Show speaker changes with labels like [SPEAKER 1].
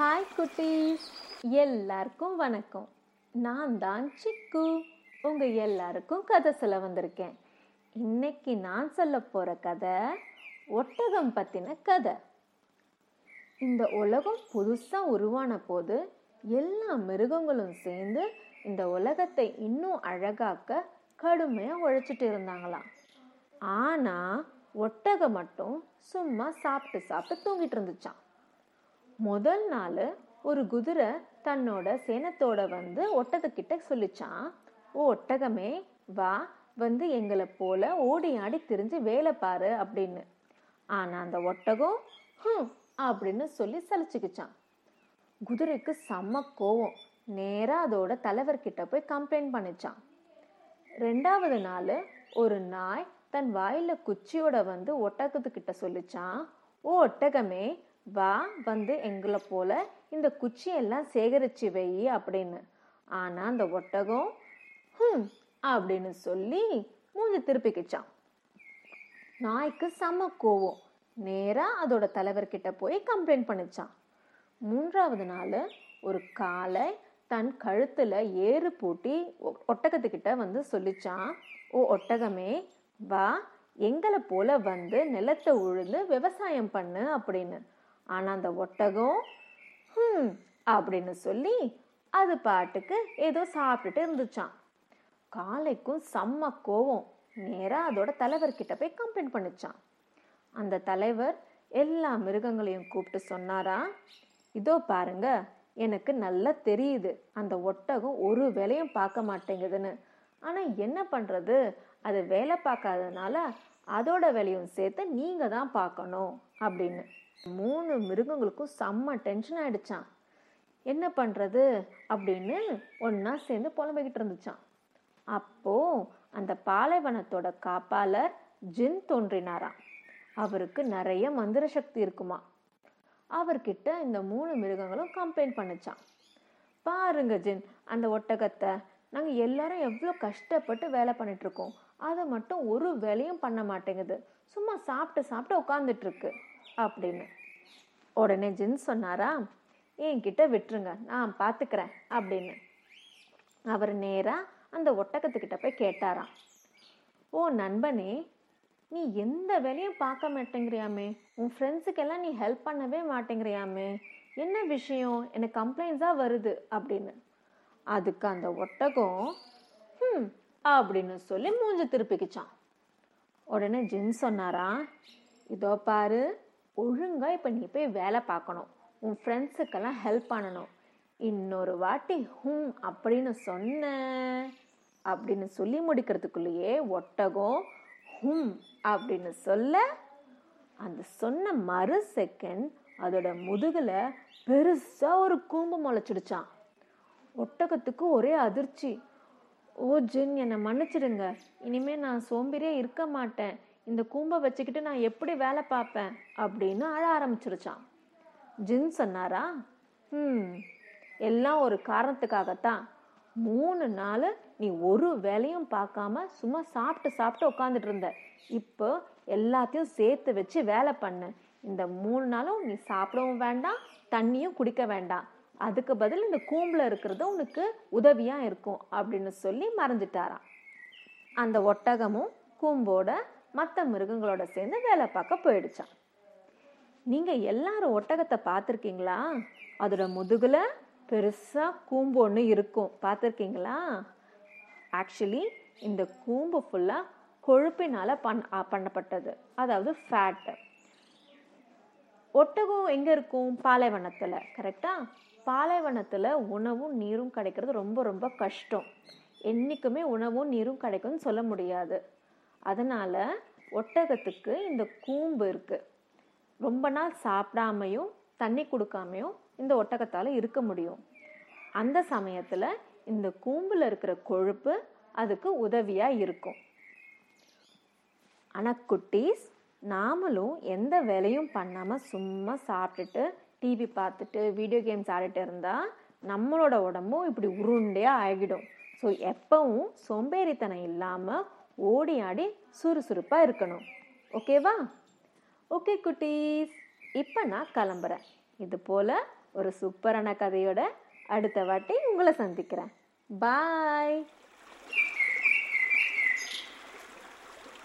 [SPEAKER 1] Hi குட்டீஸ். எல்லாருக்கும் வணக்கம். நான் தான் சிக்கு. உங்கள் எல்லாருக்கும் கதை சொல்ல வந்திருக்கேன். இன்னைக்கு நான் சொல்ல போகிற கதை ஒட்டகம் பற்றின கதை. இந்த உலகம் புதுசாக உருவான போது எல்லா மிருகங்களும் சேர்ந்து இந்த உலகத்தை இன்னும் அழகாக்க கடுமையாக உழைச்சிட்டு இருந்தாங்களாம். ஆனால் ஒட்டகம் மட்டும் சும்மா சாப்பிட்டு சாப்பிட்டு தூங்கிட்டு இருந்துச்சான் முதல் நாள் ஒரு குதிரை தன்னோட சேனத்தோட வந்து ஒட்டகக்கிட்ட சொல்லிச்சான் ஓ ஒட்டகமே வா வந்து எங்களை போல ஓடி ஆடி திரிஞ்சு வேலை பாரு அப்படின்னு. ஆனால் அந்த ஒட்டகம் ஹம் அப்படின்னு சொல்லி சலிச்சுக்கிச்சான் குதிரைக்கு செம்ம கோவம். நேராக அதோட தலைவர்கிட்ட போய் கம்ப்ளைண்ட் பண்ணிச்சான் ரெண்டாவது நாள் ஒரு நாய் தன் வாயில குச்சியோட வந்து ஒட்டகத்துக்கிட்ட சொல்லிச்சான் ஓ ஒட்டகமே வா வந்து எங்களை போல இந்த குச்சியெல்லாம் சேகரிச்சு வை அப்படின்னு. ஆனால் அந்த ஒட்டகம் ஹம் அப்படின்னு சொல்லி மூஞ்சி திருப்பிக்கிச்சான் நாய்க்கு செம கோவம். நேராக அதோட தலைவர்கிட்ட போய் கம்ப்ளைண்ட் பண்ணிச்சான் மூன்றாவது நாள் ஒரு காலை தன் கழுத்தில் ஏறு பூட்டி ஒ- ஒட்டகத்துக்கிட்ட வந்து சொல்லிச்சான் ஓ ஒட்டகமே வா எங்களை போல வந்து நிலத்தை உழுது விவசாயம் பண்ணு அப்படின்னு. ஆனால் அந்த ஒட்டகம் ஹம் அப்படின்னு சொல்லி அது பாட்டுக்கு ஏதோ சாப்பிட்டுட்டு இருந்துச்சான் காலைக்கும் செம்ம கோவம். நேராக அதோட தலைவர்கிட்ட போய் கம்ப்ளைண்ட் பண்ணிச்சான் அந்த தலைவர் எல்லா மிருகங்களையும் கூப்பிட்டு சொன்னாரா இதோ பாருங்க எனக்கு நல்லா தெரியுது. அந்த ஒட்டகம் ஒரு வேலையும் பார்க்க மாட்டேங்குதுன்னு. ஆனால் என்ன பண்ணுறது அது வேலை பார்க்காததுனால அதோட வேலையும் சேர்த்து நீங்கள் தான் பார்க்கணும் அப்படின்னு. மூணு மிருகங்களுக்கும் செம்ம டென்ஷன் ஆகிடுச்சான் என்ன பண்ணுறது அப்படின்னு ஒன்றா சேர்ந்து புலம்பிக்கிட்டு இருந்துச்சான் அப்போது அந்த பாலைவனத்தோட காப்பாளர் ஜின் தோன்றினாராம். அவருக்கு நிறைய மந்திர சக்தி இருக்குமா. அவர்கிட்ட இந்த மூணு மிருகங்களும் கம்ப்ளைண்ட் பண்ணுச்சான் பாருங்க ஜின் அந்த ஒட்டகத்தை நாங்கள் எல்லாரும் எவ்வளோ கஷ்டப்பட்டு வேலை பண்ணிட்டு இருக்கோம். அதை மட்டும் ஒரு வேலையும் பண்ண மாட்டேங்குது. சும்மா சாப்பிட்டு சாப்பிட்டு உட்காந்துட்டு இருக்கு அப்படின்னு. உடனே ஜின் சொன்னாரா என்கிட்ட விட்டுருங்க நான் பார்த்துக்கிறேன் அப்படின்னு. அவர் நேராக அந்த ஒட்டகத்துக்கிட்ட போய் கேட்டாராம். ஓ நண்பனே நீ எந்த வேலையும் பார்க்க மாட்டேங்கிறியாமே. உன் ஃப்ரெண்ட்ஸுக்கெல்லாம் நீ ஹெல்ப் பண்ணவே மாட்டேங்கிறியாமே. என்ன விஷயம்? எனக்கு கம்ப்ளைண்ட்ஸாக வருது அப்படின்னு. அதுக்கு அந்த ஒட்டகம் ம் அப்படின்னு சொல்லி மூஞ்சி திருப்பிக்கிச்சான். உடனே ஜின் சொன்னாரா இதோ பாரு ஒழுங்கா இப்போ நீ போய் வேலை பார்க்கணும். உன் ஃப்ரெண்ட்ஸுக்கெல்லாம் ஹெல்ப் பண்ணணும். இன்னொரு வாட்டி ஹும் அப்படின்னு சொன்ன அப்படின்னு சொல்லி முடிக்கிறதுக்குள்ளேயே ஒட்டகம் ஹும் அப்படின்னு சொல்ல அந்த சொன்ன மறு செகண்ட் அதோட முதுகில் பெருசாக ஒரு கூம்பு முளைச்சிடுச்சான் ஒட்டகத்துக்கு ஒரே அதிர்ச்சி. ஓ ஜின் என்னை மன்னிச்சிடுங்க. இனிமே நான் சோம்பேறியாக இருக்க மாட்டேன். இந்த கூம்பை வச்சுக்கிட்டு நான் எப்படி வேலை பார்ப்பேன்? அப்படின்னு அழ ஆரம்பிச்சிருச்சான் ஜின் சொன்னாரா? ம் எல்லாம் ஒரு காரணத்துக்காகத்தான். மூணு நாள் நீ ஒரு வேலையும் பார்க்காம சும்மா சாப்பிட்டு சாப்பிட்டு உட்காந்துட்டு இருந்த. இப்போ எல்லாத்தையும் சேர்த்து வச்சு வேலை பண்ண. இந்த மூணு நாளும் நீ சாப்பிடவும் வேண்டாம் தண்ணியும் குடிக்க வேண்டாம். அதுக்கு பதில் இந்த கூம்பில் இருக்கிறது உனக்கு உதவியாக இருக்கும் அப்படின்னு சொல்லி மறைஞ்சிட்டாராம் அந்த ஒட்டகமும் கூம்போட மற்ற மிருகங்களோட சேர்ந்து வேலை பார்க்க போயிடுச்சான் நீங்கள் எல்லாரும் ஒட்டகத்தை பார்த்துருக்கீங்களா? அதோட முதுகில் பெருசாக கூம்பு ஒன்று இருக்கும். பார்த்துருக்கீங்களா? ஆக்சுவலி இந்த கூம்பு ஃபுல்லாக கொழுப்பினால் பண் பண்ணப்பட்டது. அதாவது ஃபேட்டு ஒட்டகம் எங்கே இருக்கும்? பாலைவனத்தில் கரெக்டாக பாலைவனத்தில் உணவும் நீரும் கிடைக்கிறது ரொம்ப ரொம்ப கஷ்டம். என்றைக்குமே உணவும் நீரும் கிடைக்கும்னு சொல்ல முடியாது. அதனால் ஒட்டகத்துக்கு இந்த கூம்பு இருக்குது ரொம்ப நாள் சாப்பிடாமையும் தண்ணி கொடுக்காமையும் இந்த ஒட்டகத்தால் இருக்க முடியும். அந்த சமயத்தில் இந்த கூம்பில் இருக்கிற கொழுப்பு அதுக்கு உதவியாக இருக்கும். ஆனால் குட்டீஸ் நாமளும் எந்த வேலையும் பண்ணாமல் சும்மா சாப்பிட்டுட்டு டிவி பார்த்துட்டு வீடியோ கேம்ஸ் ஆடிட்டு இருந்தால் நம்மளோட உடம்பும் இப்படி உருண்டையாக ஆகிடும். ஸோ எப்பவும் சோம்பேறித்தனம் இல்லாமல் ஓடி ஆடி சுறுசுறுப்பாக இருக்கணும். ஓகேவா ஓகே குட்டீஸ். இப்போ நான் கிளம்புறேன். இது போல் ஒரு சூப்பரான கதையோட அடுத்த வாட்டி உங்களை சந்திக்கிறேன். பாய்